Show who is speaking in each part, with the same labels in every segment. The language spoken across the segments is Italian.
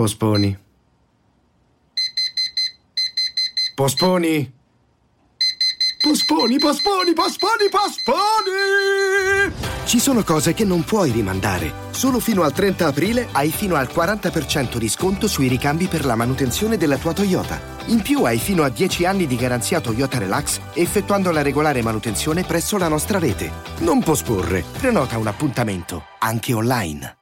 Speaker 1: Posponi. Posponi. Posponi, posponi, posponi, posponi! Ci sono cose che non puoi rimandare. Solo fino al 30 aprile hai fino al 40% di sconto sui ricambi per la manutenzione della tua Toyota. In più hai fino a 10 anni di garanzia Toyota Relax effettuando la regolare manutenzione presso la nostra rete. Non posporre. Prenota un appuntamento, anche online.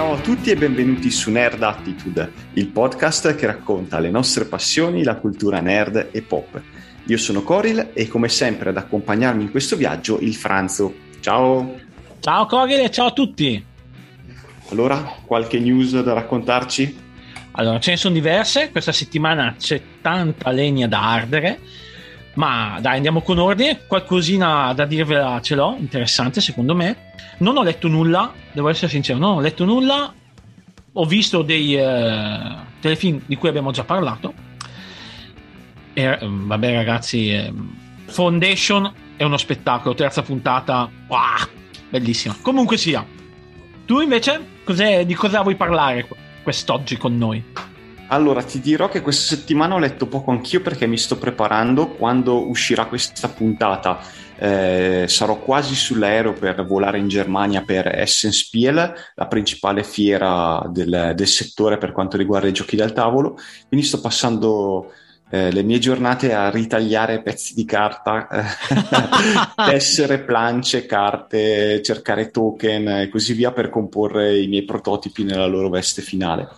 Speaker 2: Ciao a tutti e benvenuti su Nerd Attitude, il podcast che racconta le nostre passioni, la cultura nerd e pop. Io sono Coril e come sempre ad accompagnarmi in questo viaggio il Franzo. Ciao!
Speaker 3: Ciao Coril e ciao a tutti!
Speaker 2: Allora, qualche news da raccontarci?
Speaker 3: Allora, ce ne sono diverse, questa settimana c'è tanta legna da ardere, ma dai, andiamo con ordine, qualcosina da dirvela ce l'ho, interessante secondo me non ho letto nulla, devo essere sincero, non ho letto nulla. Ho visto dei eh, telefilm di cui abbiamo già parlato. E, mm, vabbè, ragazzi, eh, Foundation è uno spettacolo. Terza puntata, wow, bellissima. Comunque sia, tu invece di cosa vuoi parlare quest'oggi con noi?
Speaker 2: Allora, ti dirò che questa settimana ho letto poco anch'io perché mi sto preparando quando uscirà questa puntata eh, sarò quasi sull'aereo per volare in Germania per Essenspiel, la principale fiera del, del settore per quanto riguarda i giochi dal tavolo. Quindi sto passando eh, le mie giornate a ritagliare pezzi di carta, eh, tessere, plance, carte, cercare token e così via per comporre i miei prototipi nella loro veste finale.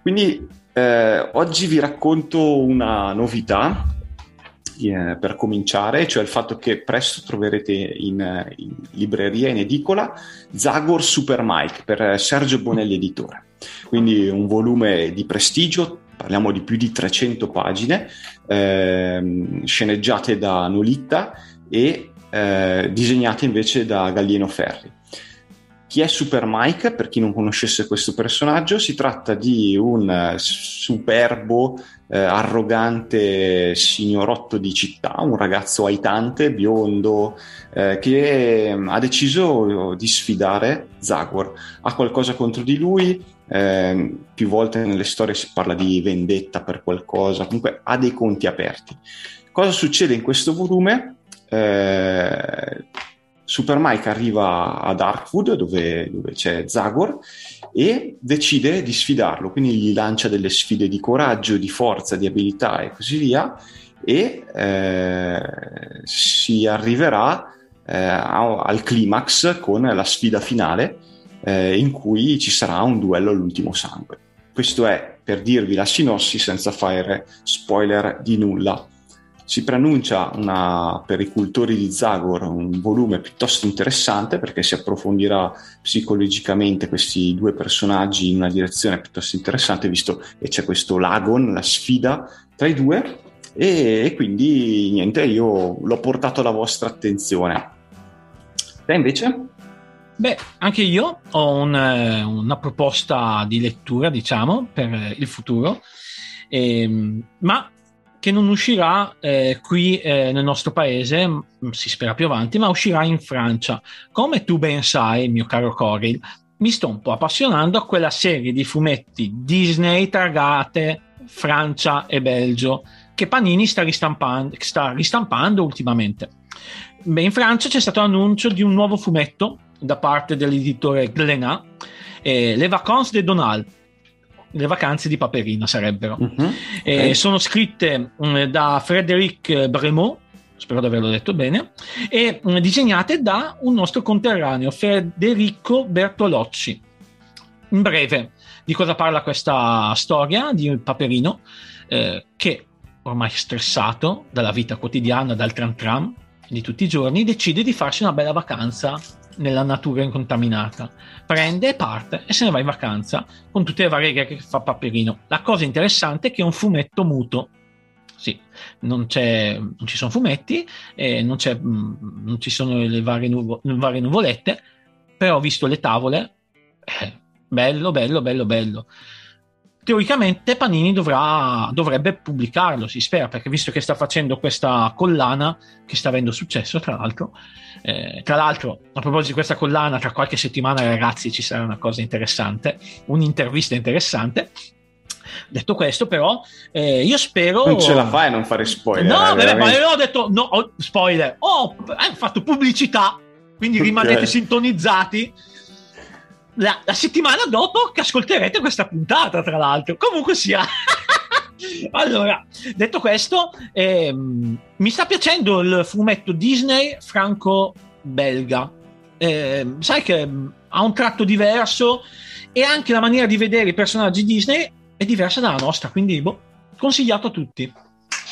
Speaker 2: Quindi eh, oggi vi racconto una novità eh, per cominciare, cioè il fatto che presto troverete in, in libreria, in edicola, Zagor Super Mike per Sergio Bonelli Editore. Quindi un volume di prestigio, parliamo di più di 300 pagine, eh, sceneggiate da Nolitta e eh, disegnate invece da Gallieno Ferri. Chi è Super Mike? Per chi non conoscesse questo personaggio, si tratta di un superbo eh, arrogante signorotto di città, un ragazzo aitante, biondo, eh, che mm, ha deciso di sfidare Zagor. Ha qualcosa contro di lui, eh, più volte nelle storie si parla di vendetta per qualcosa, comunque ha dei conti aperti. Cosa succede in questo volume? Eh, Super Mike arriva a Darkwood dove, dove c'è Zagor e decide di sfidarlo, quindi gli lancia delle sfide di coraggio, di forza, di abilità e così via e eh, si arriverà eh, al climax con la sfida finale eh, in cui ci sarà un duello all'ultimo sangue. Questo è per dirvi la sinossi senza fare spoiler di nulla si preannuncia una, per i cultori di Zagor un volume piuttosto interessante perché si approfondirà psicologicamente questi due personaggi in una direzione piuttosto interessante visto che c'è questo Lagon, la sfida tra i due e, e quindi niente, io l'ho portato alla vostra attenzione. Te invece?
Speaker 3: Beh, anche io ho un, una proposta di lettura, diciamo, per il futuro, ehm, ma che non uscirà eh, qui eh, nel nostro paese, si spera più avanti, ma uscirà in Francia. Come tu ben sai, mio caro Coril, mi sto un po' appassionando a quella serie di fumetti Disney targate Francia e Belgio che Panini sta ristampando, sta ristampando ultimamente. Beh, in Francia c'è stato l'annuncio di un nuovo fumetto da parte dell'editore Glénat, eh, Le Vacances de Donald, le vacanze di Paperina sarebbero. Uh-huh. Okay. sono scritte mh, mm, da Frédéric Bremont, spero di averlo detto bene, e mh, mm, disegnate da un nostro conterraneo, Federico Bertolocci. In breve, di cosa parla questa storia di Paperino, eh, che ormai stressato dalla vita quotidiana, dal tram tram di tutti i giorni, decide di farsi una bella vacanza nella natura incontaminata. Prende parte e se ne va in vacanza con tutte le varie righe che fa Paperino. La cosa interessante è che è un fumetto muto. Sì, non, non ci sono fumetti, eh, non, mm, non, ci sono le varie, nuvo, le varie, nuvolette, però ho visto le tavole, eh, bello, bello, bello, bello. Teoricamente Panini dovrà, dovrebbe pubblicarlo, si spera, perché visto che sta facendo questa collana che sta avendo successo, tra l'altro, eh, tra l'altro, a proposito di questa collana, tra qualche settimana, ragazzi, ci sarà una cosa interessante, un'intervista interessante. Detto questo, però, eh, io spero.
Speaker 2: Non ce la fai a non fare spoiler.
Speaker 3: No, eh, ma io ho detto no, spoiler. Ho oh, fatto pubblicità, quindi okay. rimanete sintonizzati la, la, settimana dopo che ascolterete questa puntata, tra l'altro. Comunque sia. allora, detto questo, ehm, mi sta piacendo il fumetto Disney franco-belga. Eh, sai che mm, ha un tratto diverso e anche la maniera di vedere i personaggi Disney è diversa dalla nostra, quindi boh, consigliato a tutti.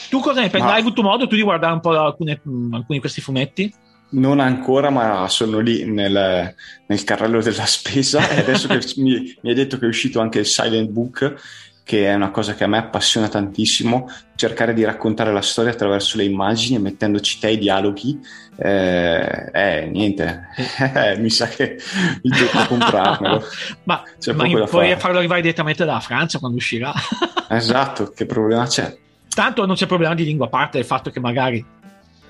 Speaker 3: Tu cosa ne pensi? Ma... Hai avuto modo tu di guardare un po' alcune, mm, alcuni di questi fumetti?
Speaker 2: Non ancora, ma sono lì nel, nel carrello della spesa e adesso che mi, mi hai detto che è uscito anche il Silent Book, che è una cosa che a me appassiona tantissimo, cercare di raccontare la storia attraverso le immagini mettendoci te i dialoghi, eh, eh niente, eh, mi sa che il gioco comprarmelo.
Speaker 3: ma, ma puoi fare. farlo arrivare direttamente dalla Francia quando uscirà.
Speaker 2: esatto, che problema c'è?
Speaker 3: Tanto non c'è problema di lingua, a parte il fatto che magari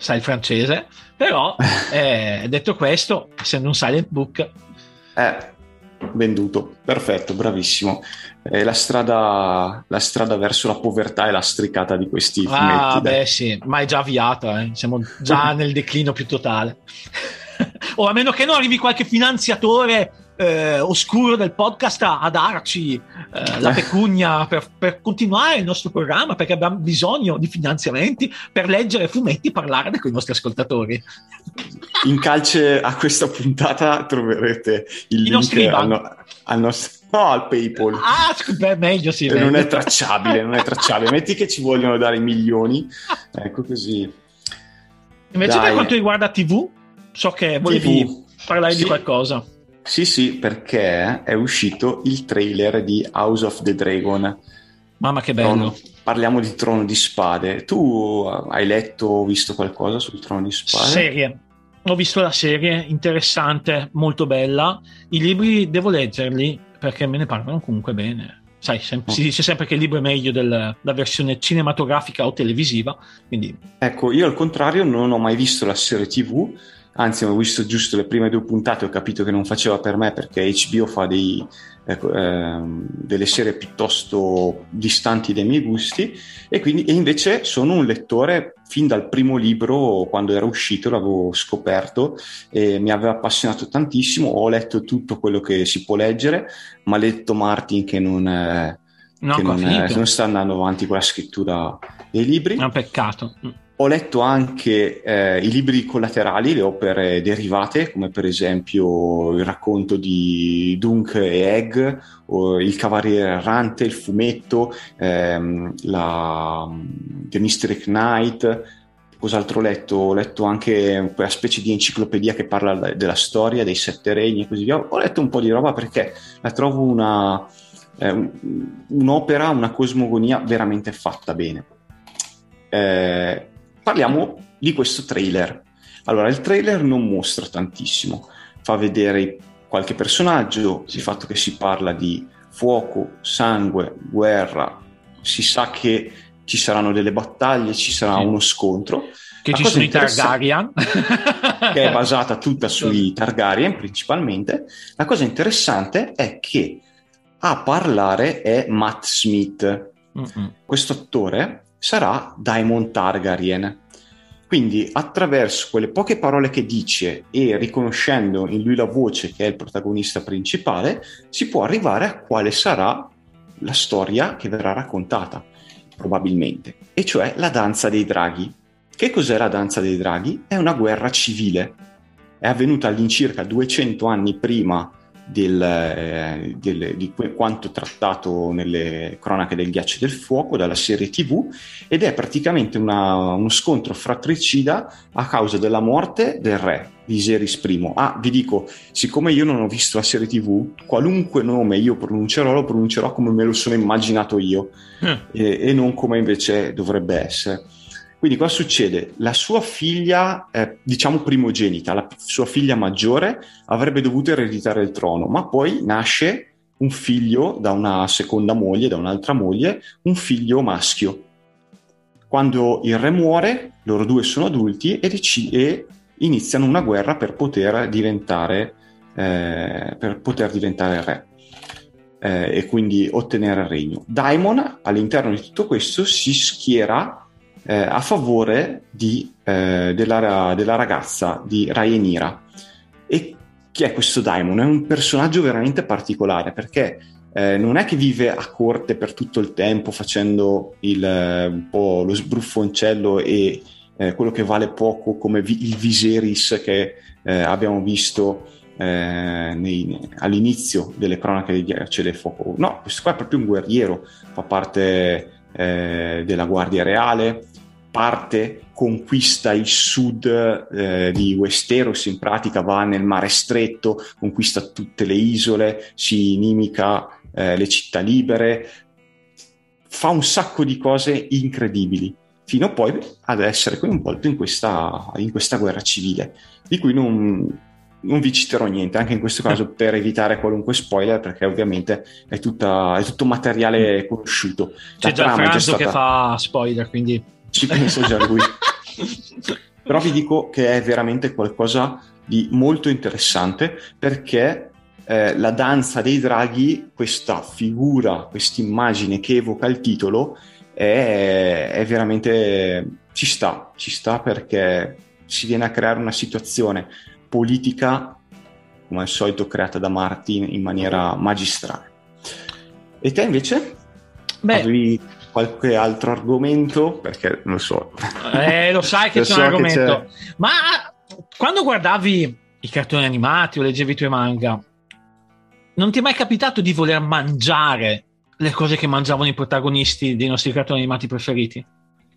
Speaker 3: sai il francese, però eh, detto questo, essendo un silent book...
Speaker 2: Eh, venduto, perfetto, bravissimo. Eh, la, strada, la, strada, verso la povertà è lastricata di questi ah, fumetti.
Speaker 3: Beh sì, ma è già avviata, eh. siamo già nel declino più totale. o a meno che non arrivi qualche finanziatore eh, oscuro del podcast a, a darci eh, la pecunia per, per, continuare il nostro programma perché abbiamo bisogno di finanziamenti per leggere fumetti e parlare con i nostri ascoltatori.
Speaker 2: In calce a questa puntata troverete il I link al, no, al, nostro No, al PayPal.
Speaker 3: Ah, beh, meglio sì.
Speaker 2: Meglio. Non è tracciabile, non è tracciabile. Metti che ci vogliono dare milioni. Ecco così.
Speaker 3: Invece Dai. per quanto riguarda TV, so che volevi TV. parlare sì. di qualcosa.
Speaker 2: Sì, sì, perché è uscito il trailer di House of the Dragon.
Speaker 3: Mamma che bello. Trono,
Speaker 2: parliamo di Trono di Spade. Tu hai letto o visto qualcosa sul Trono di Spade?
Speaker 3: Serie. Ho visto la serie, interessante, molto bella. I libri devo leggerli perché me ne parlano comunque bene. Sai, sem- oh. si dice sempre che il libro è meglio della versione cinematografica o televisiva. Quindi...
Speaker 2: Ecco, io al contrario non ho mai visto la serie TV anzi ho visto giusto le prime due puntate ho capito che non faceva per me perché HBO fa dei, eh, delle serie piuttosto distanti dai miei gusti e quindi e invece sono un lettore fin dal primo libro quando era uscito l'avevo scoperto e mi aveva appassionato tantissimo ho letto tutto quello che si può leggere maledetto Martin che non è No, che non, è, non, sta andando avanti con la scrittura dei libri.
Speaker 3: È un peccato.
Speaker 2: Ho letto anche eh, i libri collaterali, le opere derivate, come per esempio il racconto di Dunk e Egg, Il Cavaliere Errante, il fumetto, ehm, la, The Mystery Knight. Cos'altro ho letto? Ho letto anche quella specie di enciclopedia che parla della storia, dei sette regni e così via. Ho letto un po' di roba perché la trovo una, eh, un'opera, una cosmogonia veramente fatta bene. Eh, parliamo di questo trailer. Allora, il trailer non mostra tantissimo, fa vedere qualche personaggio, il fatto che si parla di fuoco, sangue, guerra, si sa che ci saranno delle battaglie, ci sarà sì. uno scontro.
Speaker 3: Che La ci sono i Targaryen.
Speaker 2: che è basata tutta sui Targaryen principalmente. La cosa interessante è che a parlare è Matt Smith. Mm-mm. Questo attore sarà Daemon Targaryen. Quindi attraverso quelle poche parole che dice e riconoscendo in lui la voce che è il protagonista principale, si può arrivare a quale sarà la storia che verrà raccontata, probabilmente, e cioè la danza dei draghi. Che cos'è la danza dei draghi? È una guerra civile. È avvenuta all'incirca 200 anni prima del, eh, del, di quanto trattato nelle cronache del ghiaccio del fuoco dalla serie tv ed è praticamente una, uno scontro fratricida a causa della morte del re Viserys I. Ah, vi dico, siccome io non ho visto la serie tv, qualunque nome io pronuncerò lo pronuncerò come me lo sono immaginato io mm. e, e non come invece dovrebbe essere. Quindi cosa succede? La sua figlia, eh, diciamo primogenita, la sua figlia maggiore, avrebbe dovuto ereditare il trono, ma poi nasce un figlio da una seconda moglie, da un'altra moglie, un figlio maschio. Quando il re muore, loro due sono adulti e, dec- e iniziano una guerra per poter diventare, eh, per poter diventare re eh, e quindi ottenere il regno. Daimon all'interno di tutto questo si schiera eh, a favore di, eh, della, della, ragazza di Rhaenyra. E chi è questo Daimon? È un personaggio veramente particolare perché eh, non è che vive a corte per tutto il tempo facendo il, un po' lo sbruffoncello e eh, quello che vale poco come vi- il Viserys che eh, abbiamo visto eh, nei, all'inizio delle cronache di Ghiaccio del Fuoco. No, questo qua è proprio un guerriero, fa parte eh, della Guardia Reale, parte, conquista il sud eh, di Westeros, in pratica va nel mare stretto, conquista tutte le isole, si inimica eh, le città libere, fa un sacco di cose incredibili fino poi ad essere coinvolto in questa, in questa guerra civile, di cui non, non vi citerò niente, anche in questo caso per evitare qualunque spoiler, perché ovviamente è, tutta, è tutto materiale conosciuto.
Speaker 3: C'è La già Franzo stata... che fa spoiler, quindi...
Speaker 2: Ci penso già lui. Però vi dico che è veramente qualcosa di molto interessante perché eh, la danza dei draghi, questa figura, questa immagine che evoca il titolo, è, è veramente ci sta, ci sta perché si viene a creare una situazione politica, come al solito creata da Martin in maniera magistrale. E te invece? Beh, avevi qualche altro argomento? Perché non lo so.
Speaker 3: Eh, lo sai che c'è so un argomento. C'è... Ma quando guardavi i cartoni animati o leggevi i tuoi manga, non ti è mai capitato di voler mangiare le cose che mangiavano i protagonisti dei nostri cartoni animati preferiti?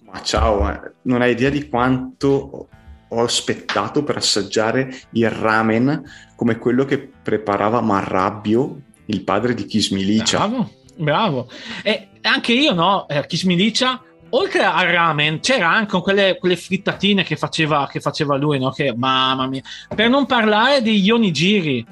Speaker 2: Ma ciao, eh. non hai idea di quanto ho aspettato per assaggiare il ramen come quello che preparava Marrabbio, il padre di Kismilicia.
Speaker 3: Bravo, bravo. E anche io, no? Eh, Kismilicia, oltre al ramen, c'era anche quelle, quelle frittatine che faceva, che faceva lui, no? Che, mamma mia. Per non parlare degli onigiri,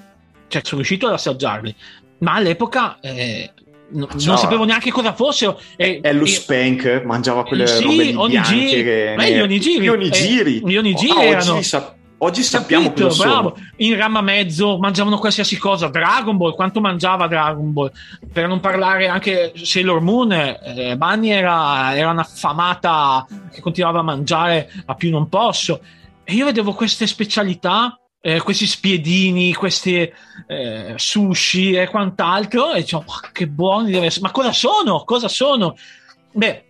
Speaker 3: cioè sono riuscito ad assaggiarli. Ma all'epoca eh, no, non sapevo neanche cosa fossero.
Speaker 2: E, e lo Spank mangiava quelle sì, robe onigiri, che...
Speaker 3: Beh, gli onigiri. Gli onigiri, eh, gli onigiri oh, erano...
Speaker 2: Oggi, oggi sappiamo Capito, cosa bravo.
Speaker 3: In Rama Mezzo mangiavano qualsiasi cosa. Dragon Ball, quanto mangiava Dragon Ball? Per non parlare anche Sailor Moon, eh, Bunny era, era una famata che continuava a mangiare a più non posso. E io vedevo queste specialità eh, questi spiedini, questi eh, sushi e quant'altro, e dicevo, oh, che buoni deve essere. Ma cosa sono? Cosa sono? Beh,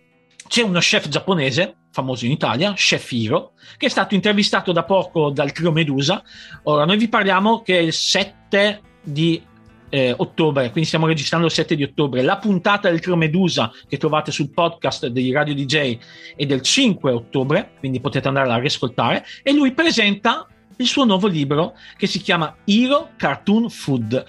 Speaker 3: c'è uno chef giapponese, famoso in Italia, Chef Hiro, che è stato intervistato da poco dal trio Medusa. Ora, noi vi parliamo che è il 7 di eh, ottobre, quindi stiamo registrando il 7 di ottobre. La puntata del trio Medusa che trovate sul podcast degli Radio DJ è del 5 ottobre, quindi potete andare a riascoltare. E lui presenta il suo nuovo libro che si chiama Hero Cartoon Food,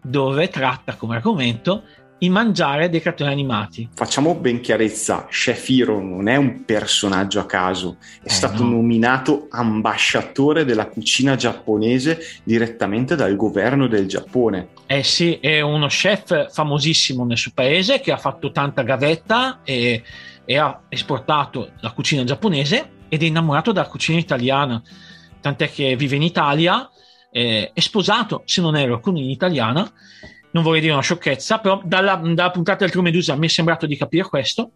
Speaker 3: dove tratta come argomento il mangiare dei cartoni animati.
Speaker 2: Facciamo ben chiarezza, Chef Hiro non è un personaggio a caso, è eh stato no. nominato ambasciatore della cucina giapponese direttamente dal governo del Giappone.
Speaker 3: Eh sì, è uno chef famosissimo nel suo paese che ha fatto tanta gavetta e, e ha esportato la cucina giapponese ed è innamorato della cucina italiana tant'è che vive in Italia, eh, è sposato, se non erro, con un'italiana, non vorrei dire una sciocchezza, però dalla, dalla puntata del True Medusa mi è sembrato di capire questo,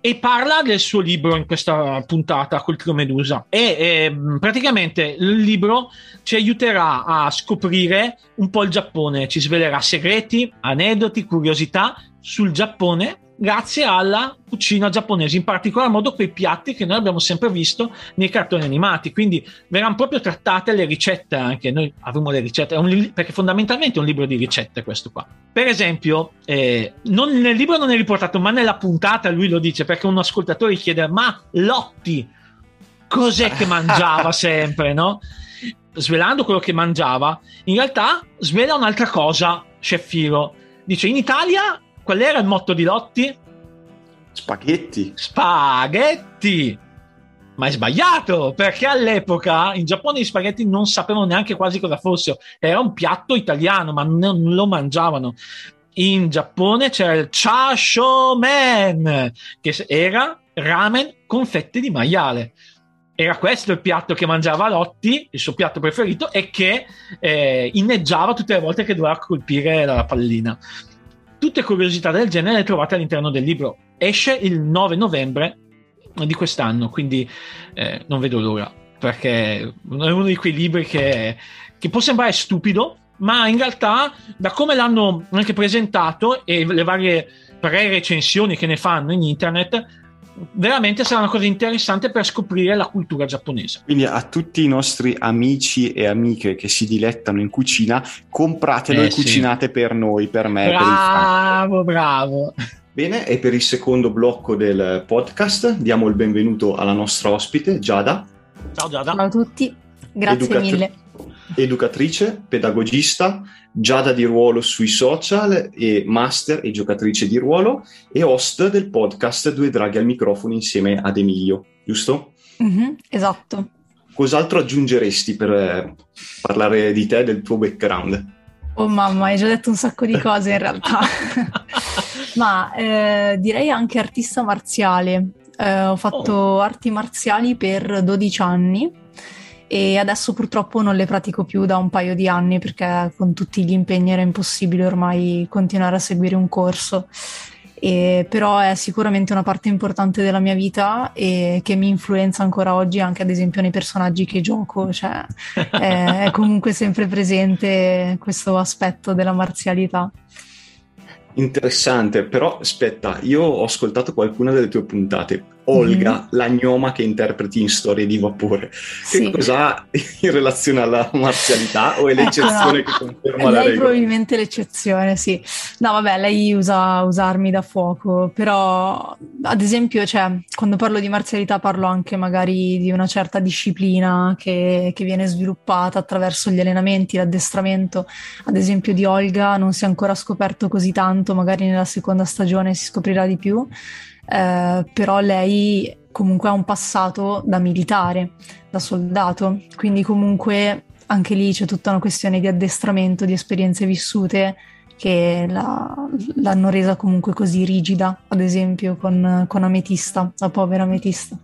Speaker 3: e parla del suo libro in questa puntata col True Medusa. E eh, praticamente il libro ci aiuterà a scoprire un po' il Giappone, ci svelerà segreti, aneddoti, curiosità sul Giappone grazie alla cucina giapponese, in particolar modo quei piatti che noi abbiamo sempre visto nei cartoni animati. Quindi verranno proprio trattate le ricette anche. Noi avremo le ricette, li- perché fondamentalmente è un libro di ricette questo qua. Per esempio, eh, non, nel libro non è riportato, ma nella puntata lui lo dice perché un ascoltatore chiede: Ma Lotti cos'è che mangiava sempre, no? Svelando quello che mangiava, in realtà svela un'altra cosa, Chef Firo. Dice: In Italia Qual era il motto di Lotti?
Speaker 2: Spaghetti.
Speaker 3: Spaghetti. ma è sbagliato perché all'epoca in Giappone gli spaghetti non sapevano neanche quasi cosa fossero. Era un piatto italiano, ma non lo mangiavano. In Giappone c'era il chashomen, che era ramen con fette di maiale. Era questo il piatto che mangiava Lotti, il suo piatto preferito, e che eh, inneggiava tutte le volte che doveva colpire la pallina. Tutte curiosità del genere le trovate all'interno del libro. Esce il 9 novembre di quest'anno, quindi eh, non vedo l'ora, perché è uno di quei libri che, che può sembrare stupido, ma in realtà da come l'hanno anche presentato e le varie pre-recensioni che ne fanno in internet, veramente sarà una cosa interessante per scoprire la cultura giapponese.
Speaker 2: Quindi a tutti i nostri amici e amiche che si dilettano in cucina, compratelo eh, e sì. cucinate per noi, per me.
Speaker 3: Bravo, per bravo.
Speaker 2: Bene, e per il secondo blocco del podcast diamo il benvenuto alla nostra ospite, Giada.
Speaker 3: Ciao Giada.
Speaker 4: Ciao a tutti, grazie Educat- mille.
Speaker 2: Educatrice, pedagogista, Giada di ruolo sui social e master e giocatrice di ruolo e host del podcast Due Draghi al microfono insieme ad Emilio, giusto?
Speaker 4: Mm-hmm, esatto.
Speaker 2: Cos'altro aggiungeresti per eh, parlare di te, del tuo background?
Speaker 4: Oh mamma, hai già detto un sacco di cose in realtà. Ma eh, direi anche artista marziale. Eh, ho fatto oh. arti marziali per 12 anni e adesso purtroppo non le pratico più da un paio di anni perché con tutti gli impegni era impossibile ormai continuare a seguire un corso. E, però è sicuramente una parte importante della mia vita e che mi influenza ancora oggi anche ad esempio nei personaggi che gioco, cioè è, è comunque sempre presente questo aspetto della marzialità.
Speaker 2: Interessante, però aspetta, io ho ascoltato qualcuna delle tue puntate. Olga, mm-hmm. la gnoma che interpreti in Storie di Vapore. Che sì. cosa in relazione alla marzialità o è l'eccezione ecco, che conferma
Speaker 4: lei
Speaker 2: la regola?
Speaker 4: probabilmente l'eccezione, sì. No, vabbè, lei usa, usa armi da fuoco, però ad esempio, cioè, quando parlo di marzialità parlo anche magari di una certa disciplina che, che viene sviluppata attraverso gli allenamenti, l'addestramento. Ad esempio di Olga non si è ancora scoperto così tanto, magari nella seconda stagione si scoprirà di più eh, però lei comunque ha un passato da militare, da soldato, quindi comunque anche lì c'è tutta una questione di addestramento, di esperienze vissute che la, l'hanno resa comunque così rigida, ad esempio con, con Ametista, la povera Ametista.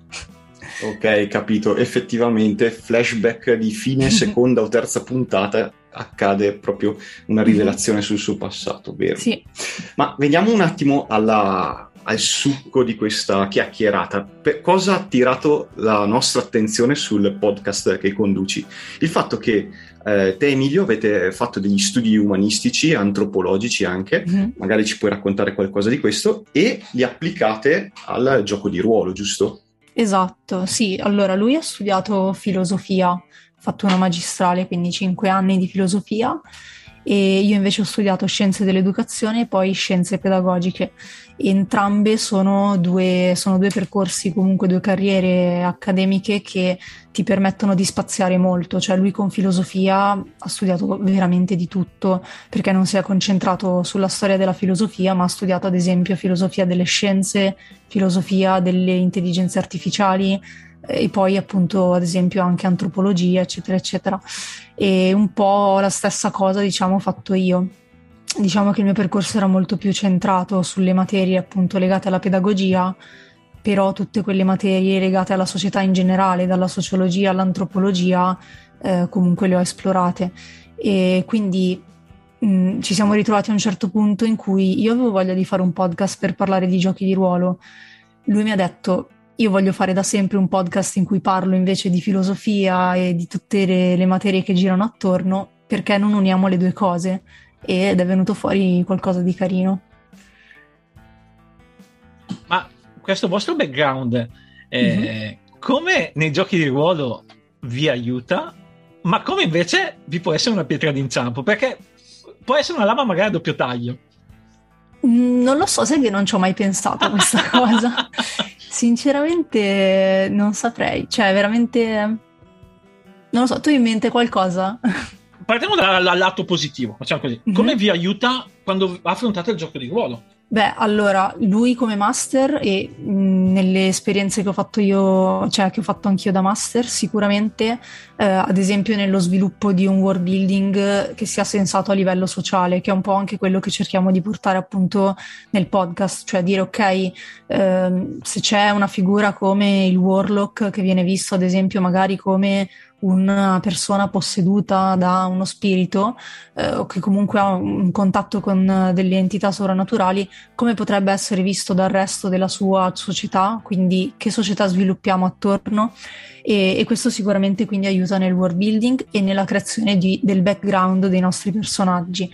Speaker 2: Ok, capito. Effettivamente, flashback di fine seconda o terza puntata accade proprio una rivelazione sul suo passato, vero?
Speaker 4: Sì.
Speaker 2: Ma veniamo un attimo alla, al succo di questa chiacchierata. Per cosa ha attirato la nostra attenzione sul podcast che conduci? Il fatto che eh, te Emilio avete fatto degli studi umanistici, antropologici anche, mm-hmm. magari ci puoi raccontare qualcosa di questo, e li applicate al gioco di ruolo, giusto?
Speaker 4: Esatto, sì. Allora, lui ha studiato filosofia, ha fatto una magistrale, quindi cinque anni di filosofia e io invece ho studiato scienze dell'educazione e poi scienze pedagogiche. Entrambe sono due, sono due percorsi, comunque due carriere accademiche che ti permettono di spaziare molto, cioè lui con filosofia ha studiato veramente di tutto perché non si è concentrato sulla storia della filosofia, ma ha studiato ad esempio filosofia delle scienze, filosofia delle intelligenze artificiali, e poi appunto ad esempio anche antropologia eccetera eccetera. E un po' la stessa cosa diciamo ho fatto io. Diciamo che il mio percorso era molto più centrato sulle materie appunto legate alla pedagogia però tutte quelle materie legate alla società in generale dalla sociologia all'antropologia eh, comunque le ho esplorate. E quindi mh, ci siamo ritrovati a un certo punto in cui io avevo voglia di fare un podcast per parlare di giochi di ruolo. Lui mi ha detto io voglio fare da sempre un podcast in cui parlo invece di filosofia e di tutte le, le materie che girano attorno, perché non uniamo le due cose ed è venuto fuori qualcosa di carino.
Speaker 3: Ma questo vostro background, eh, mm-hmm. come nei giochi di ruolo vi aiuta, ma come invece vi può essere una pietra d'inciampo? Perché può essere una lama magari a doppio taglio.
Speaker 4: Mm, non lo so, sai che non ci ho mai pensato a questa cosa. Sinceramente non saprei, cioè veramente... Non lo so, tu hai in mente qualcosa?
Speaker 3: Partiamo dal, dal lato positivo, facciamo così. Mm-hmm. Come vi aiuta quando affrontate il gioco di ruolo?
Speaker 4: Beh, allora, lui come master e mh, nelle esperienze che ho fatto io, cioè che ho fatto anch'io da master, sicuramente eh, ad esempio nello sviluppo di un world building che sia sensato a livello sociale, che è un po' anche quello che cerchiamo di portare appunto nel podcast, cioè dire ok, eh, se c'è una figura come il warlock che viene visto ad esempio magari come una persona posseduta da uno spirito eh, o che comunque ha un contatto con delle entità sovrannaturali, come potrebbe essere visto dal resto della sua società, quindi che società sviluppiamo attorno e, e questo sicuramente quindi aiuta nel world building e nella creazione di, del background dei nostri personaggi.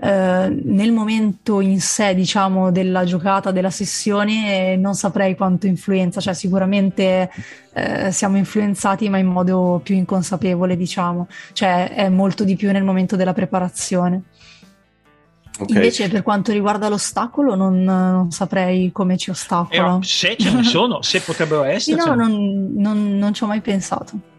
Speaker 4: Eh, nel momento in sé, diciamo, della giocata, della sessione, eh, non saprei quanto influenza, cioè sicuramente eh, siamo influenzati, ma in modo più inconsapevole, diciamo, cioè è molto di più nel momento della preparazione. Okay. Invece, per quanto riguarda l'ostacolo, non, non saprei come ci ostacola.
Speaker 3: Eh, se ce ne sono, se potrebbero essere.
Speaker 4: Sì, no, non, non, non ci ho mai pensato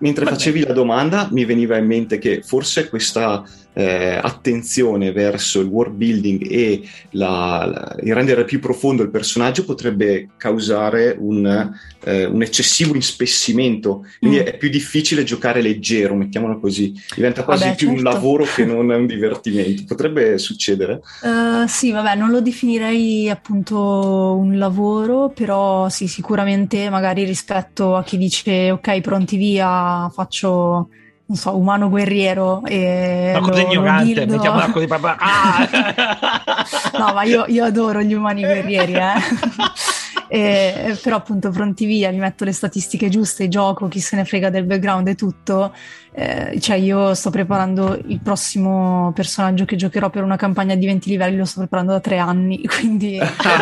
Speaker 2: mentre facevi la domanda mi veniva in mente che forse questa eh, attenzione verso il world building e la, la, il rendere più profondo il personaggio potrebbe causare un, eh, un eccessivo inspessimento, quindi mm. è più difficile giocare leggero, mettiamolo così, diventa quasi vabbè, più certo. un lavoro che non un divertimento. Potrebbe succedere?
Speaker 4: Uh, sì, vabbè, non lo definirei appunto un lavoro, però sì, sicuramente magari rispetto a chi dice ok, pronti via, faccio non so, umano guerriero. E
Speaker 3: Una cosa ignorante, mettiamola così proprio. Ah!
Speaker 4: no, ma io, io, adoro gli umani guerrieri, eh. E, però appunto pronti via, gli metto le statistiche giuste, gioco, chi se ne frega del background e tutto. Eh, cioè io sto preparando il prossimo personaggio che giocherò per una campagna di 20 livelli, lo sto preparando da tre anni, quindi... cioè,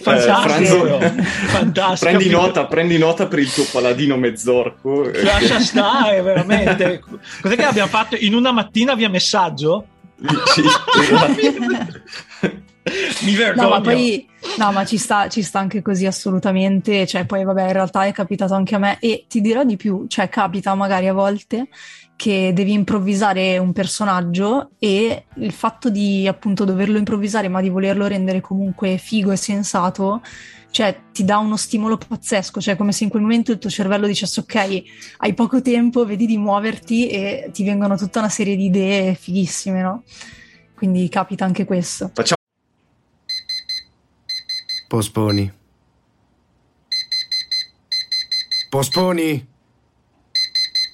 Speaker 2: Fantastico. Eh, Fantastico. Prendi nota, prendi nota per il tuo paladino mezzorco.
Speaker 3: Lascia stare, veramente. Cos'è che abbiamo fatto in una mattina via messaggio? Sì, Mi vergogno.
Speaker 4: No, ma poi no, ma ci sta, ci sta anche così assolutamente. Cioè, poi vabbè, in realtà è capitato anche a me e ti dirò di più, cioè capita magari a volte che devi improvvisare un personaggio e il fatto di appunto doverlo improvvisare ma di volerlo rendere comunque figo e sensato cioè ti dà uno stimolo pazzesco, cioè come se in quel momento il tuo cervello dicesse ok, hai poco tempo, vedi di muoverti e ti vengono tutta una serie di idee fighissime, no? Quindi capita anche questo. Facciamo
Speaker 1: Posponi. Posponi.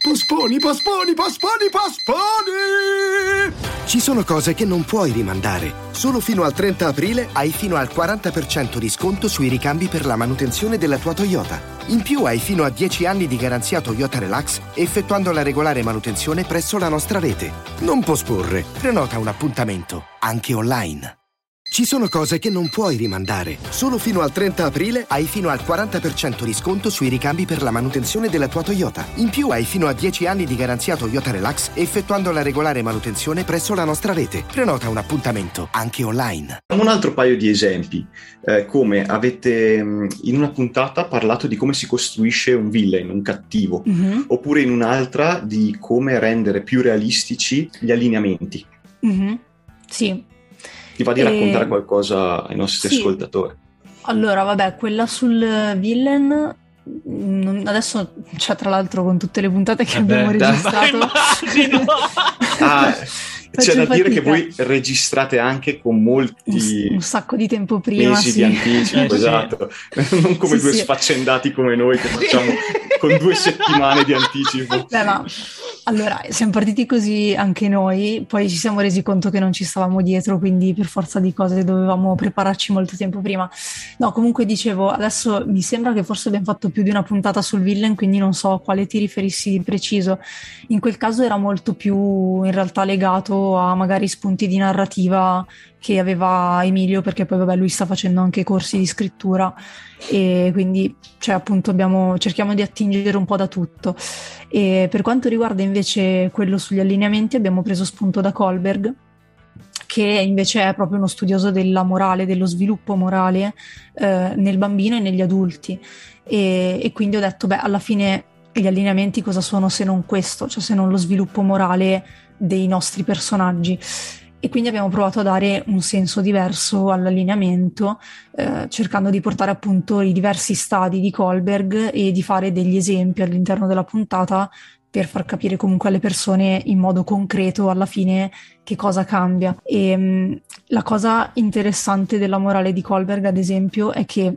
Speaker 1: Posponi, posponi, posponi, posponi! Ci sono cose che non puoi rimandare. Solo fino al 30 aprile hai fino al 40% di sconto sui ricambi per la manutenzione della tua Toyota. In più hai fino a 10 anni di garanzia Toyota Relax effettuando la regolare manutenzione presso la nostra rete. Non posporre, prenota un appuntamento, anche online. Ci sono cose che non puoi rimandare. Solo fino al 30 aprile hai fino al 40% di sconto sui ricambi per la manutenzione della tua Toyota. In più hai fino a 10 anni di garanzia Toyota Relax effettuando la regolare manutenzione presso la nostra rete. Prenota un appuntamento anche online.
Speaker 2: Un altro paio di esempi. Eh, come avete mm, in una puntata parlato di come si costruisce un villain, un cattivo, mm-hmm. oppure in un'altra di come rendere più realistici gli allineamenti.
Speaker 4: Mm-hmm. Sì,
Speaker 2: ti va di e... raccontare qualcosa ai nostri sì. ascoltatori?
Speaker 4: Allora, vabbè, quella sul villain adesso cioè tra l'altro con tutte le puntate che Vabbè, abbiamo registrato
Speaker 2: ah, c'è da fatica. dire che voi registrate anche con molti
Speaker 4: un, un sacco di tempo prima
Speaker 2: mesi sì. di anticipo, eh, esatto. non come sì, due sì. sfaccendati come noi che facciamo con due settimane di anticipo.
Speaker 4: Beh, ma allora siamo partiti così anche noi, poi ci siamo resi conto che non ci stavamo dietro, quindi per forza di cose dovevamo prepararci molto tempo prima. No, comunque dicevo, adesso mi sembra che forse abbiamo fatto più di una puntata sul villain, quindi non so a quale ti riferissi di preciso. In quel caso era molto più in realtà legato a magari spunti di narrativa che aveva Emilio perché poi vabbè lui sta facendo anche corsi di scrittura e quindi cioè appunto abbiamo, cerchiamo di attingere un po' da tutto. E per quanto riguarda invece quello sugli allineamenti abbiamo preso spunto da Kolberg che invece è proprio uno studioso della morale, dello sviluppo morale eh, nel bambino e negli adulti. E, e quindi ho detto beh alla fine gli allineamenti cosa sono se non questo, cioè se non lo sviluppo morale dei nostri personaggi. E quindi abbiamo provato a dare un senso diverso all'allineamento, eh, cercando di portare appunto i diversi stadi di Kohlberg e di fare degli esempi all'interno della puntata per far capire comunque alle persone in modo concreto alla fine che cosa cambia. E mh, mm, la cosa interessante della morale di Kohlberg, ad esempio, è che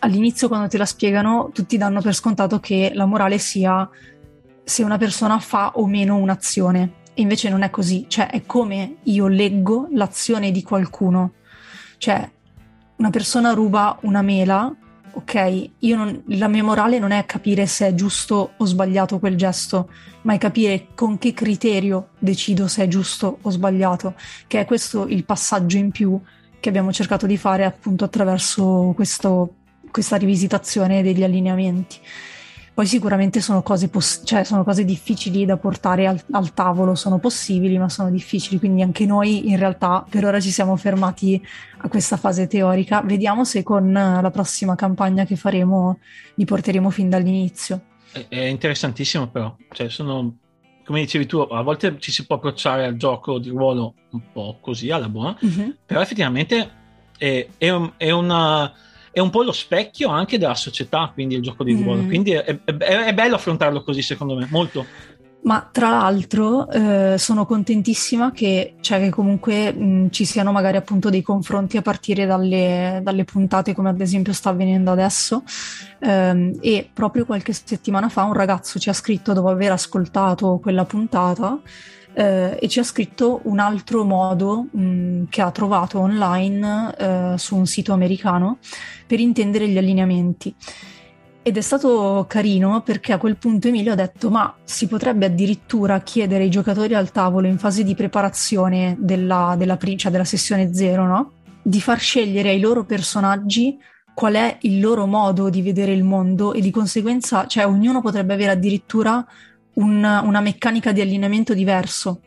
Speaker 4: all'inizio quando te la spiegano tutti danno per scontato che la morale sia se una persona fa o meno un'azione invece non è così, cioè è come io leggo l'azione di qualcuno. Cioè, una persona ruba una mela, ok, non, la mia morale non è capire se è giusto o sbagliato quel gesto, ma è capire con che criterio decido se è giusto o sbagliato, che è questo il passaggio in più che abbiamo cercato di fare appunto attraverso questo, questa rivisitazione degli allineamenti. Poi sicuramente sono cose, poss- cioè sono cose difficili da portare al-, al, tavolo, sono possibili ma sono difficili, quindi anche noi in realtà per ora ci siamo fermati a questa fase teorica. Vediamo se con la prossima campagna che faremo li porteremo fin dall'inizio.
Speaker 3: È interessantissimo però, cioè sono come dicevi tu, a volte ci si può approcciare al gioco di ruolo un po' così alla buona, uh-huh. però effettivamente è, è, un, è una è un po' lo specchio anche della società, quindi il gioco di ruolo. Mm. Quindi è, è, è, bello affrontarlo così, secondo me, molto.
Speaker 4: Ma tra l'altro eh, sono contentissima che, cioè, che comunque mh, ci siano magari appunto dei confronti a partire dalle, dalle puntate come ad esempio sta avvenendo adesso ehm, e proprio qualche settimana fa un ragazzo ci ha scritto dopo aver ascoltato quella puntata eh, e ci ha scritto un altro modo mh, che ha trovato online eh, su un sito americano per intendere gli allineamenti. Ed è stato carino perché a quel punto Emilio ha detto: Ma si potrebbe addirittura chiedere ai giocatori al tavolo in fase di preparazione della, della, cioè della sessione zero, no? Di far scegliere ai loro personaggi qual è il loro modo di vedere il mondo e di conseguenza, cioè, ognuno potrebbe avere addirittura un, una meccanica di allineamento diverso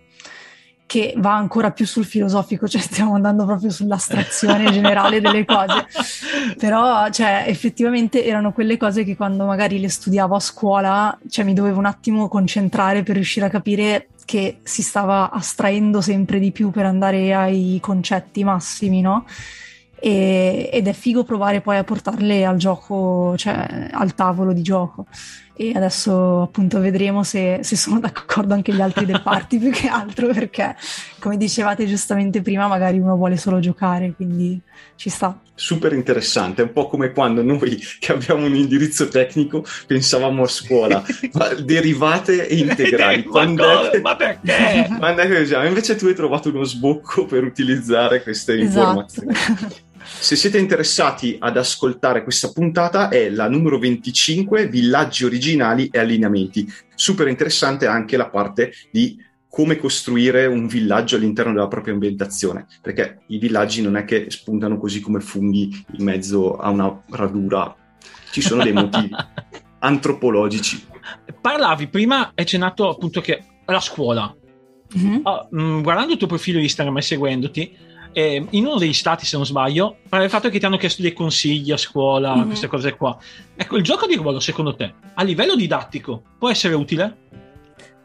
Speaker 4: che va ancora più sul filosofico, cioè stiamo andando proprio sull'astrazione generale delle cose, però cioè, effettivamente erano quelle cose che quando magari le studiavo a scuola, cioè, mi dovevo un attimo concentrare per riuscire a capire che si stava astraendo sempre di più per andare ai concetti massimi, no? E, ed è figo provare poi a portarle al gioco, cioè al tavolo di gioco e adesso appunto vedremo se, se, sono d'accordo anche gli altri del party più che altro perché come dicevate giustamente prima magari uno vuole solo giocare quindi ci sta
Speaker 2: super interessante è un po' come quando noi che abbiamo un indirizzo tecnico pensavamo a scuola derivate e integrali
Speaker 3: quando è, ma perché?
Speaker 2: quando è che invece tu hai trovato uno sbocco per utilizzare queste esatto. informazioni se siete interessati ad ascoltare questa puntata è la numero 25, villaggi originali e allineamenti. Super interessante anche la parte di come costruire un villaggio all'interno della propria ambientazione, perché i villaggi non è che spuntano così come funghi in mezzo a una radura, ci sono dei motivi antropologici.
Speaker 3: Parlavi prima, hai cenato appunto che la scuola. Mm-hmm. Oh, guardando il tuo profilo Instagram e seguendoti, eh, in uno degli stati, se non sbaglio, parla del fatto che ti hanno chiesto dei consigli a scuola, mm-hmm. queste cose qua. Ecco, il gioco di ruolo, secondo te, a livello didattico, può essere utile?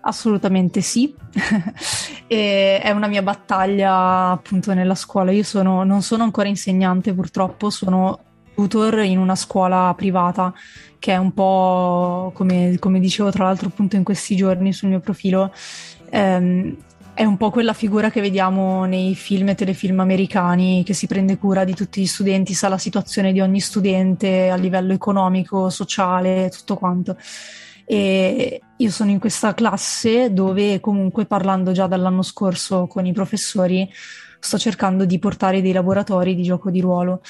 Speaker 4: Assolutamente sì, è una mia battaglia appunto nella scuola. Io sono, non sono ancora insegnante purtroppo, sono tutor in una scuola privata che è un po' come, come dicevo tra l'altro appunto in questi giorni sul mio profilo. Ehm, è un po' quella figura che vediamo nei film e telefilm americani che si prende cura di tutti gli studenti, sa la situazione di ogni studente a livello economico, sociale, tutto quanto. E io sono in questa classe dove comunque parlando già dall'anno scorso con i professori sto cercando di portare dei laboratori di gioco di ruolo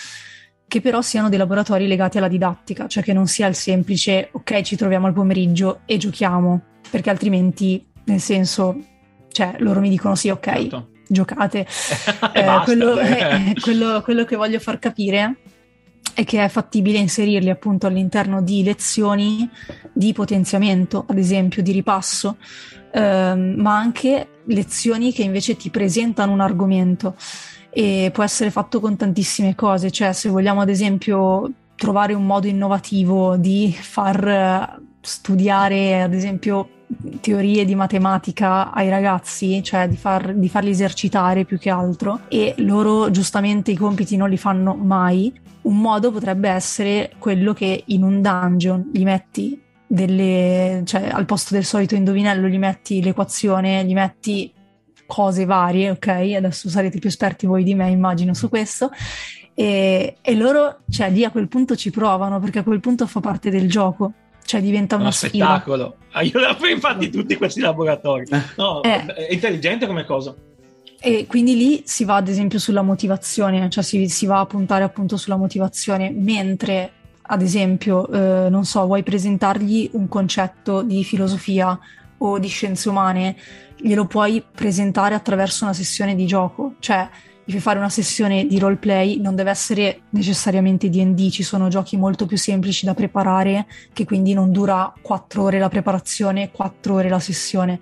Speaker 4: che però siano dei laboratori legati alla didattica, cioè che non sia il semplice ok ci troviamo al pomeriggio e giochiamo, perché altrimenti nel senso cioè loro mi dicono sì, ok, certo. giocate. eh, quello, eh, quello, quello che voglio far capire è che è fattibile inserirli appunto all'interno di lezioni di potenziamento, ad esempio di ripasso, ehm, ma anche lezioni che invece ti presentano un argomento e può essere fatto con tantissime cose, cioè se vogliamo ad esempio trovare un modo innovativo di far studiare ad esempio teorie di matematica ai ragazzi, cioè di, far, di farli esercitare più che altro, e loro giustamente i compiti non li fanno mai. Un modo potrebbe essere quello che in un dungeon gli metti delle, cioè al posto del solito indovinello gli metti l'equazione, gli metti cose varie, ok? Adesso sarete più esperti voi di me, immagino, su questo. E, e loro, cioè, lì a quel punto ci provano perché a quel punto fa parte del gioco cioè diventa una
Speaker 3: uno spettacolo. Ah, io infatti tutti questi laboratori. No, eh. è intelligente come cosa.
Speaker 4: E quindi lì si va ad esempio sulla motivazione, cioè si, si va a puntare appunto sulla motivazione, mentre ad esempio, eh, non so, vuoi presentargli un concetto di filosofia o di scienze umane, glielo puoi presentare attraverso una sessione di gioco, cioè fare una sessione di roleplay, non deve essere necessariamente DD, ci sono giochi molto più semplici da preparare, che quindi non dura 4 ore la preparazione, 4 ore la sessione.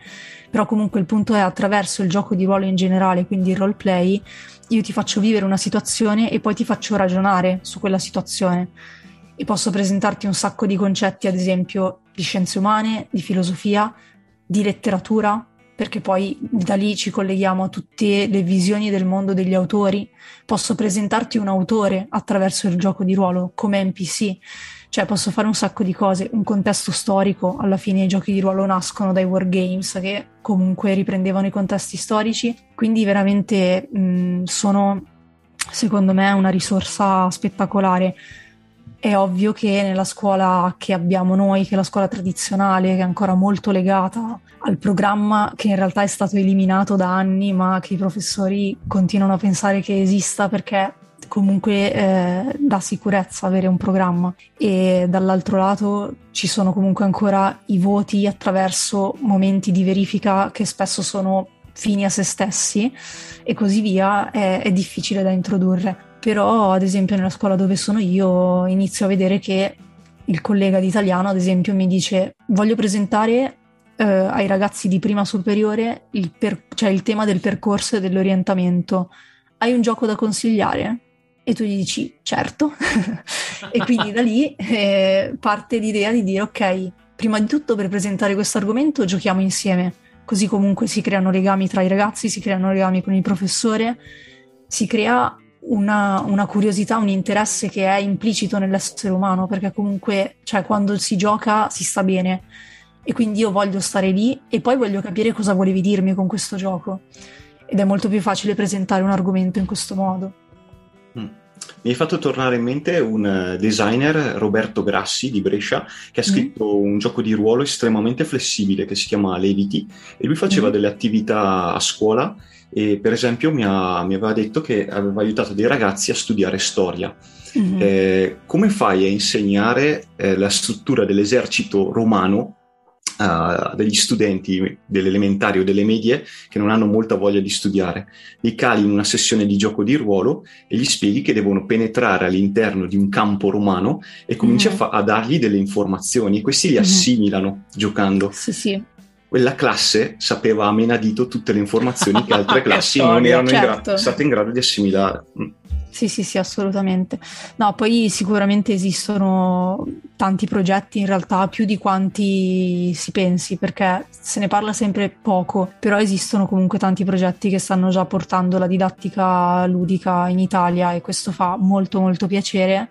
Speaker 4: Però comunque il punto è attraverso il gioco di ruolo in generale, quindi il roleplay, io ti faccio vivere una situazione e poi ti faccio ragionare su quella situazione. E posso presentarti un sacco di concetti, ad esempio, di scienze umane, di filosofia, di letteratura, perché poi da lì ci colleghiamo a tutte le visioni del mondo degli autori. Posso presentarti un autore attraverso il gioco di ruolo come NPC, cioè posso fare un sacco di cose, un contesto storico, alla fine i giochi di ruolo nascono dai wargames che comunque riprendevano i contesti storici, quindi veramente mh, sono secondo me una risorsa spettacolare è ovvio che nella scuola che abbiamo noi, che è la scuola tradizionale, che è ancora molto legata al programma che in realtà è stato eliminato da anni, ma che i professori continuano a pensare che esista perché comunque eh, dà sicurezza avere un programma. E dall'altro lato ci sono comunque ancora i voti attraverso momenti di verifica che spesso sono fini a se stessi e così via, è, è difficile da introdurre però ad esempio nella scuola dove sono io inizio a vedere che il collega di italiano ad esempio mi dice voglio presentare eh, ai ragazzi di prima superiore il, per- cioè il tema del percorso e dell'orientamento. Hai un gioco da consigliare? E tu gli dici certo. E quindi da lì eh, parte l'idea di dire ok prima di tutto per presentare questo argomento giochiamo insieme. Così comunque si creano legami tra i ragazzi, si creano legami con il professore, si crea una, una, curiosità, un interesse che è implicito nell'essere umano, perché comunque, cioè, quando si gioca si sta bene. E quindi io voglio stare lì e poi voglio capire cosa volevi dirmi con questo gioco. Ed è molto più facile presentare un argomento in questo modo.
Speaker 2: Mm. Mi hai fatto tornare in mente un eh, designer, Roberto Grassi di Brescia, che ha mm. scritto mm. un gioco di ruolo estremamente flessibile che si chiama Levity e lui faceva mm. delle attività a scuola e per esempio mi, ha, mi, aveva detto che aveva aiutato dei ragazzi a studiare storia. Mm-hmm. Eh, come fai a insegnare eh, la struttura dell'esercito romano a degli studenti dell'elementare o delle medie che non hanno molta voglia di studiare? Li cali in una sessione di gioco di ruolo e gli spieghi che devono penetrare all'interno di un campo romano e cominci mm-hmm. a, fa- a, dargli delle informazioni. Questi li mm-hmm. assimilano giocando.
Speaker 4: Sì, sì
Speaker 2: quella classe sapeva a menadito tutte le informazioni che altre classi non erano certo. in gra- state in grado di assimilare. Mm.
Speaker 4: Sì, sì, sì, assolutamente. No, poi sicuramente esistono tanti progetti in realtà, più di quanti si pensi, perché se ne parla sempre poco, però esistono comunque tanti progetti che stanno già portando la didattica ludica in Italia e questo fa molto molto piacere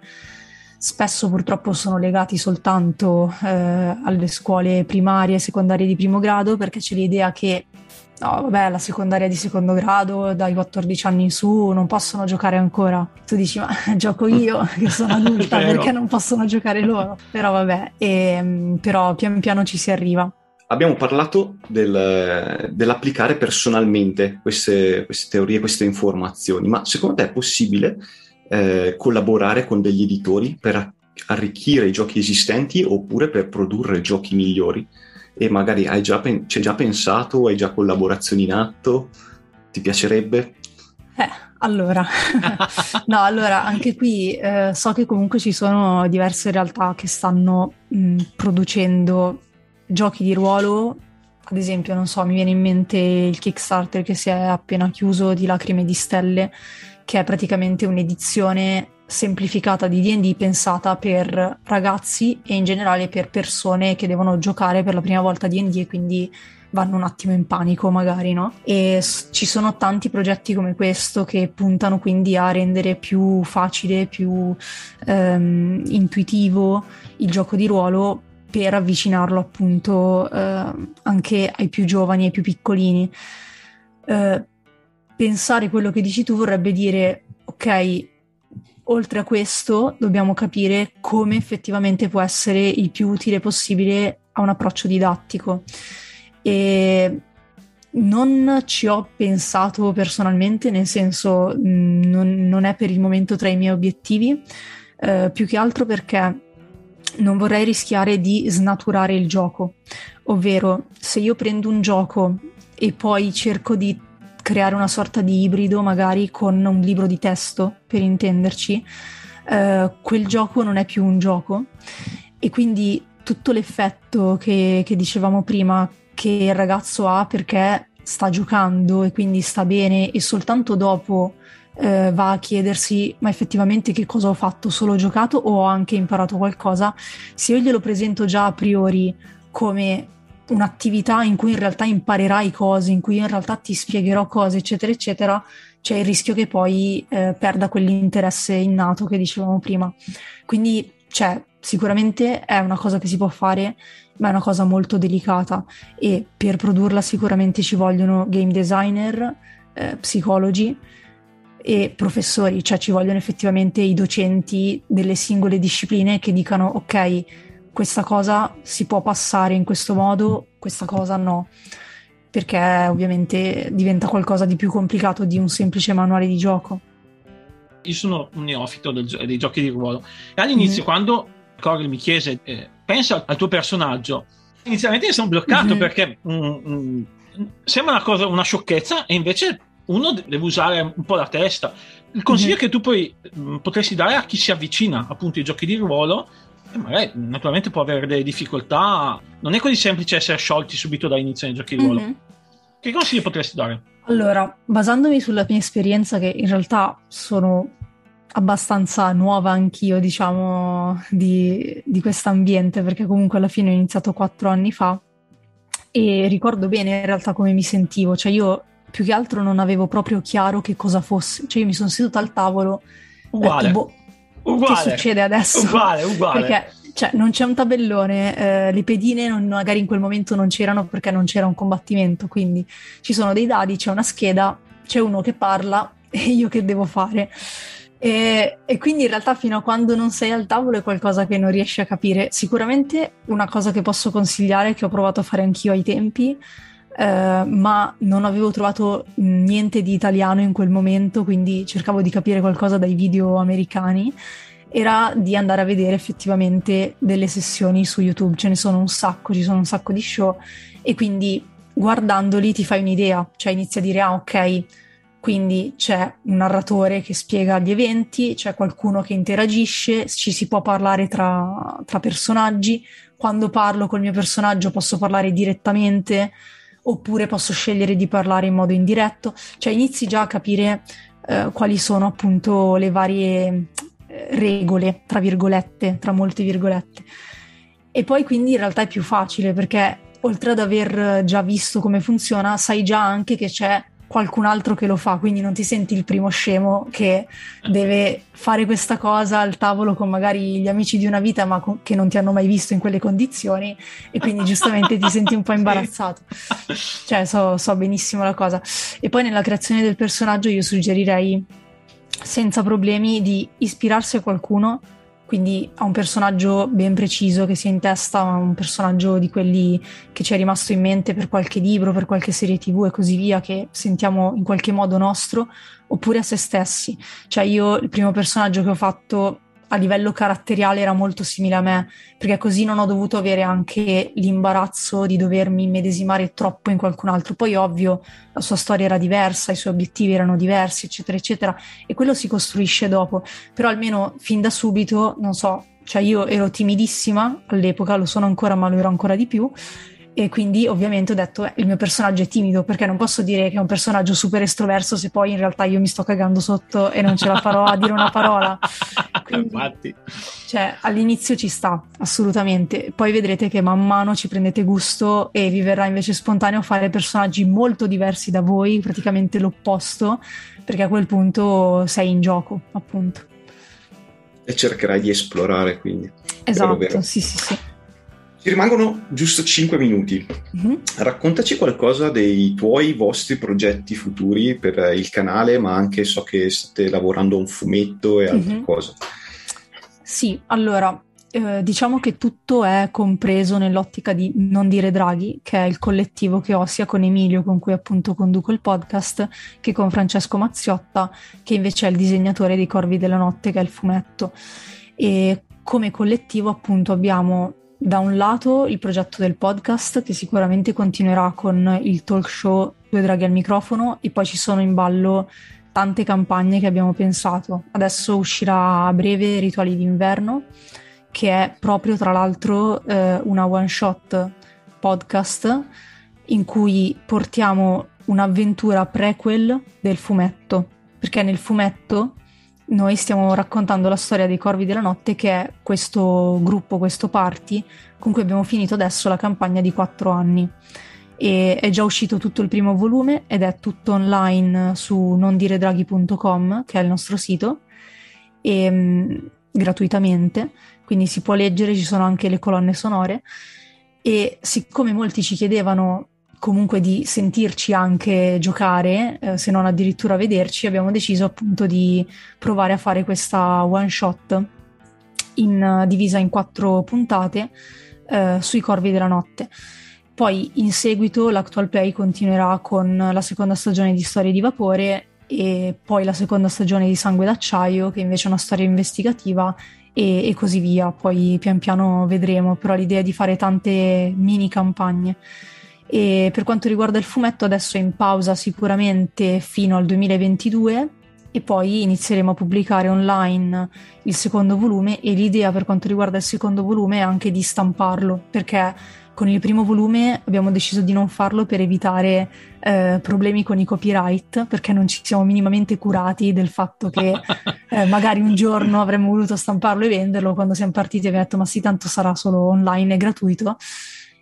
Speaker 4: spesso purtroppo sono legati soltanto eh, alle scuole primarie e secondarie di primo grado perché c'è l'idea che no, vabbè, la secondaria di secondo grado dai 14 anni in su non possono giocare ancora. Tu dici, ma gioco io che sono adulta perché non possono giocare loro? Però vabbè, e, ehm, però pian piano ci si arriva.
Speaker 2: Abbiamo parlato del, dell'applicare personalmente queste, queste teorie, queste informazioni, ma secondo te è possibile eh, collaborare con degli editori per arricchire i giochi esistenti oppure per produrre giochi migliori e magari hai già, pen- hai già pensato, hai già collaborazioni in atto, ti piacerebbe?
Speaker 4: Eh, allora, no, allora anche qui eh, so che comunque ci sono diverse realtà che stanno mh, producendo giochi di ruolo. Ad esempio, non so, mi viene in mente il Kickstarter che si è appena chiuso di Lacrime di Stelle, che è praticamente un'edizione semplificata di D&D pensata per ragazzi e in generale per persone che devono giocare per la prima volta D&D e quindi vanno un attimo in panico magari, no? E ci sono tanti progetti come questo che puntano quindi a rendere più facile, più ehm, intuitivo il gioco di ruolo per avvicinarlo appunto eh, anche ai più giovani, ai più piccolini. Eh, pensare quello che dici tu vorrebbe dire, ok, oltre a questo dobbiamo capire come effettivamente può essere il più utile possibile a un approccio didattico. E non ci ho pensato personalmente, nel senso non, non è per il momento tra i miei obiettivi, eh, più che altro perché non vorrei rischiare di snaturare il gioco, ovvero se io prendo un gioco e poi cerco di creare una sorta di ibrido magari con un libro di testo, per intenderci, eh, quel gioco non è più un gioco. E quindi tutto l'effetto che, che dicevamo prima che il ragazzo ha perché sta giocando e quindi sta bene e soltanto dopo eh, va a chiedersi ma effettivamente che cosa ho fatto, solo giocato o ho anche imparato qualcosa, se io glielo presento già a priori come un'attività in cui in realtà imparerai cose, in cui in realtà ti spiegherò cose, eccetera, eccetera, c'è il rischio che poi eh, perda quell'interesse innato che dicevamo prima. Quindi, cioè, sicuramente è una cosa che si può fare, ma è una cosa molto delicata e per produrla sicuramente ci vogliono game designer, eh, psicologi e professori, cioè ci vogliono effettivamente i docenti delle singole discipline che dicano ok, questa cosa si può passare in questo modo, questa cosa no, perché ovviamente diventa qualcosa di più complicato di un semplice manuale di gioco.
Speaker 3: Io sono un neofito del, dei giochi di ruolo e all'inizio mm-hmm. quando Corey mi chiese eh, pensa al tuo personaggio, inizialmente mi sono bloccato mm-hmm. perché mm, mm, sembra una cosa, una sciocchezza e invece uno deve usare un po' la testa. Il consiglio mm-hmm. che tu poi mm, potresti dare a chi si avvicina appunto ai giochi di ruolo e magari naturalmente può avere delle difficoltà. Non è così semplice essere sciolti subito dall'inizio nei giochi di ruolo. Mm-hmm. Che consigli potresti dare?
Speaker 4: Allora, basandomi sulla mia esperienza, che in realtà sono abbastanza nuova anch'io, diciamo, di, di questo ambiente, perché comunque alla fine ho iniziato quattro anni fa e ricordo bene in realtà come mi sentivo, cioè io più che altro non avevo proprio chiaro che cosa fosse, cioè io mi sono seduta al tavolo,
Speaker 3: uguale. Detto, boh,
Speaker 4: uguale, che succede adesso?
Speaker 3: Uguale, uguale.
Speaker 4: Perché cioè, non c'è un tabellone, eh, le pedine non, magari in quel momento non c'erano perché non c'era un combattimento, quindi ci sono dei dadi, c'è una scheda, c'è uno che parla e io che devo fare. E, e, quindi in realtà fino a quando non sei al tavolo è qualcosa che non riesci a capire. Sicuramente una cosa che posso consigliare, che ho provato a fare anch'io ai tempi, eh, ma non avevo trovato niente di italiano in quel momento, quindi cercavo di capire qualcosa dai video americani, era di andare a vedere effettivamente delle sessioni su YouTube, ce ne sono un sacco, ci sono un sacco di show. E quindi guardandoli ti fai un'idea, cioè inizi a dire ah ok, quindi c'è un narratore che spiega gli eventi, c'è qualcuno che interagisce, ci si può parlare tra, tra personaggi, quando parlo col mio personaggio posso parlare direttamente oppure posso scegliere di parlare in modo indiretto, cioè inizi già a capire eh, quali sono appunto le varie eh, regole, tra virgolette, tra molte virgolette. E poi quindi in realtà è più facile perché oltre ad aver già visto come funziona, sai già anche che c'è qualcun altro che lo fa, quindi non ti senti il primo scemo che deve fare questa cosa al tavolo con magari gli amici di una vita ma co- che non ti hanno mai visto in quelle condizioni e quindi giustamente ti senti un po' imbarazzato. Cioè so, so benissimo la cosa. E poi nella creazione del personaggio io suggerirei senza problemi di ispirarsi a qualcuno quindi ha un personaggio ben preciso che si ha in testa, un personaggio di quelli che ci è rimasto in mente per qualche libro, per qualche serie tv e così via, che sentiamo in qualche modo nostro, oppure a se stessi. Cioè io il primo personaggio che ho fatto a livello caratteriale era molto simile a me, perché così non ho dovuto avere anche l'imbarazzo di dovermi immedesimare troppo in qualcun altro. Poi, ovvio, la sua storia era diversa, i suoi obiettivi erano diversi, eccetera, eccetera, e quello si costruisce dopo. Però almeno fin da subito, non so, cioè io ero timidissima all'epoca, lo sono ancora, ma lo ero ancora di più. E quindi ovviamente ho detto eh, il mio personaggio è timido perché non posso dire che è un personaggio super estroverso se poi in realtà io mi sto cagando sotto e non ce la farò a dire una parola. Quindi,
Speaker 3: Infatti.
Speaker 4: Cioè, all'inizio ci sta, assolutamente. Poi vedrete che man mano ci prendete gusto e vi verrà invece spontaneo fare personaggi molto diversi da voi, praticamente l'opposto, perché a quel punto sei in gioco, appunto.
Speaker 2: E cercherai di esplorare, quindi.
Speaker 4: Esatto, vero, vero. sì, sì, sì.
Speaker 2: Ci rimangono giusto 5 minuti. Mm-hmm. Raccontaci qualcosa dei tuoi vostri progetti futuri per il canale, ma anche so che state lavorando a un fumetto e altre mm-hmm. cose.
Speaker 4: Sì, allora, eh, diciamo che tutto è compreso nell'ottica di Non dire Draghi, che è il collettivo che ho sia con Emilio, con cui appunto conduco il podcast, che con Francesco Mazziotta, che invece è il disegnatore dei Corvi della Notte, che è il fumetto. E come collettivo appunto abbiamo da un lato il progetto del podcast che sicuramente continuerà con il talk show Due draghi al microfono e poi ci sono in ballo tante campagne che abbiamo pensato. Adesso uscirà a breve Rituali d'inverno che è proprio tra l'altro eh, una one shot podcast in cui portiamo un'avventura prequel del fumetto perché nel fumetto noi stiamo raccontando la storia dei Corvi della Notte, che è questo gruppo, questo party, con cui abbiamo finito adesso la campagna di quattro anni. E è già uscito tutto il primo volume ed è tutto online su nondiredraghi.com, che è il nostro sito, e, mh, gratuitamente, quindi si può leggere, ci sono anche le colonne sonore. E siccome molti ci chiedevano comunque di sentirci anche giocare, eh, se non addirittura vederci, abbiamo deciso appunto di provare a fare questa one shot in, divisa in quattro puntate eh, sui corvi della notte. Poi in seguito l'Actual Play continuerà con la seconda stagione di Storie di Vapore e poi la seconda stagione di Sangue d'Acciaio, che invece è una storia investigativa, e, e così via. Poi pian piano vedremo, però l'idea è di fare tante mini campagne. E per quanto riguarda il fumetto, adesso è in pausa sicuramente fino al 2022 e poi inizieremo a pubblicare online il secondo volume e l'idea per quanto riguarda il secondo volume è anche di stamparlo perché con il primo volume abbiamo deciso di non farlo per evitare eh, problemi con i copyright perché non ci siamo minimamente curati del fatto che eh, magari un giorno avremmo voluto stamparlo e venderlo quando siamo partiti abbiamo detto ma sì tanto sarà solo online e gratuito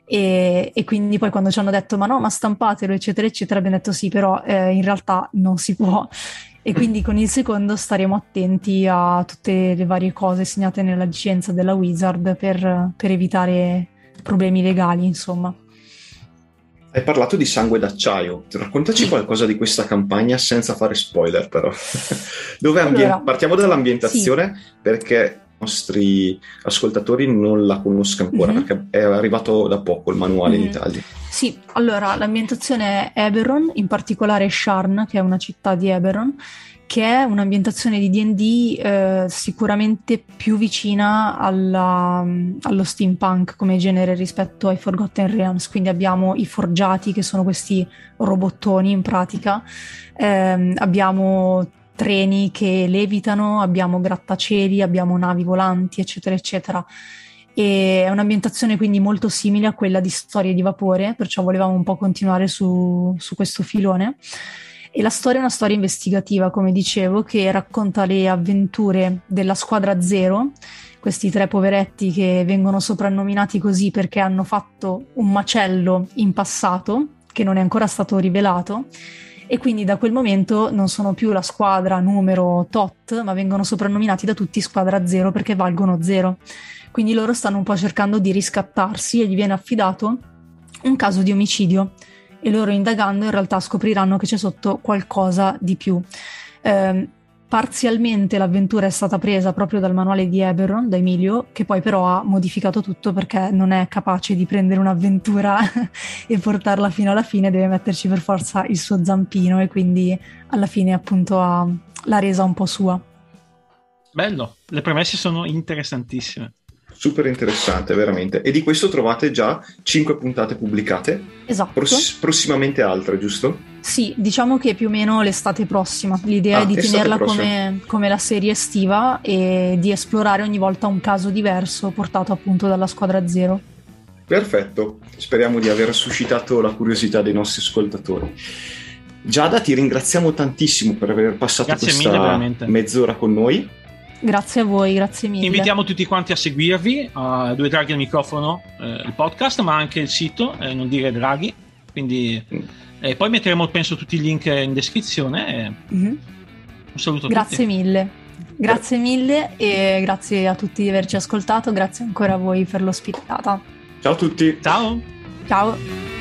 Speaker 4: e, e, quindi poi quando ci hanno detto ma no, ma stampatelo, eccetera, eccetera, abbiamo detto sì, però eh, in realtà non si può. E quindi con il secondo staremo attenti a tutte le varie cose segnate nella licenza della Wizard per, per evitare problemi legali, insomma.
Speaker 2: Hai parlato di sangue d'acciaio, raccontaci qualcosa di questa campagna senza fare spoiler però. Dove ambien- allora, partiamo dall'ambientazione sì. perché nostri ascoltatori non la conosca ancora mm-hmm. perché è arrivato da poco il manuale mm-hmm. in Italia.
Speaker 4: Sì, allora l'ambientazione è Eberron, in particolare Sharn, che è una città di Eberron, che è un'ambientazione di DD eh, sicuramente più vicina alla, allo steampunk come genere rispetto ai Forgotten Realms. Quindi abbiamo i forgiati, che sono questi robottoni in pratica, eh, abbiamo treni che levitano, abbiamo grattacieli, abbiamo navi volanti, eccetera, eccetera. E è un'ambientazione quindi molto simile a quella di Storie di Vapore, perciò volevamo un po' continuare su, su questo filone. E la storia è una storia investigativa, come dicevo, che racconta le avventure della squadra zero, questi tre poveretti che vengono soprannominati così perché hanno fatto un macello in passato, che non è ancora stato rivelato, e quindi da quel momento non sono più la squadra numero tot, ma vengono soprannominati da tutti squadra zero perché valgono zero. Quindi loro stanno un po' cercando di riscattarsi e gli viene affidato un caso di omicidio e loro indagando in realtà scopriranno che c'è sotto qualcosa di più. Eh, Parzialmente l'avventura è stata presa proprio dal manuale di Eberron, da Emilio, che poi però ha modificato tutto perché non è capace di prendere un'avventura e portarla fino alla fine, deve metterci per forza il suo zampino e quindi alla fine appunto ha, l'ha resa un po' sua.
Speaker 3: Bello, le premesse sono interessantissime
Speaker 2: super interessante veramente. E di questo trovate già 5 puntate pubblicate?
Speaker 4: Esatto.
Speaker 2: Pross- prossimamente altre giusto?
Speaker 4: sì diciamo che più o meno l'estate prossima. L'idea ah, è di tenerla come, come, la serie estiva e di esplorare ogni volta un caso diverso portato appunto dalla squadra zero.
Speaker 2: Perfetto, speriamo di aver suscitato la curiosità dei nostri ascoltatori. Giada, ti ringraziamo tantissimo per aver passato
Speaker 3: Grazie
Speaker 2: questa
Speaker 3: mille,
Speaker 2: mezz'ora con noi.
Speaker 4: Grazie a voi, grazie mille.
Speaker 3: Invitiamo tutti quanti a seguirvi a Due Draghi al microfono, eh, il podcast, ma anche il sito, eh, non dire Draghi. Quindi,
Speaker 2: Mm.
Speaker 3: eh, poi metteremo, penso, tutti i link in descrizione.
Speaker 4: Mhm.
Speaker 3: Un saluto a
Speaker 4: Grazie
Speaker 3: tutti.
Speaker 4: mille. Grazie mille e grazie a tutti di averci ascoltato, grazie ancora a voi per l'ospitata.
Speaker 2: Ciao a tutti!
Speaker 3: Ciao!
Speaker 4: Ciao!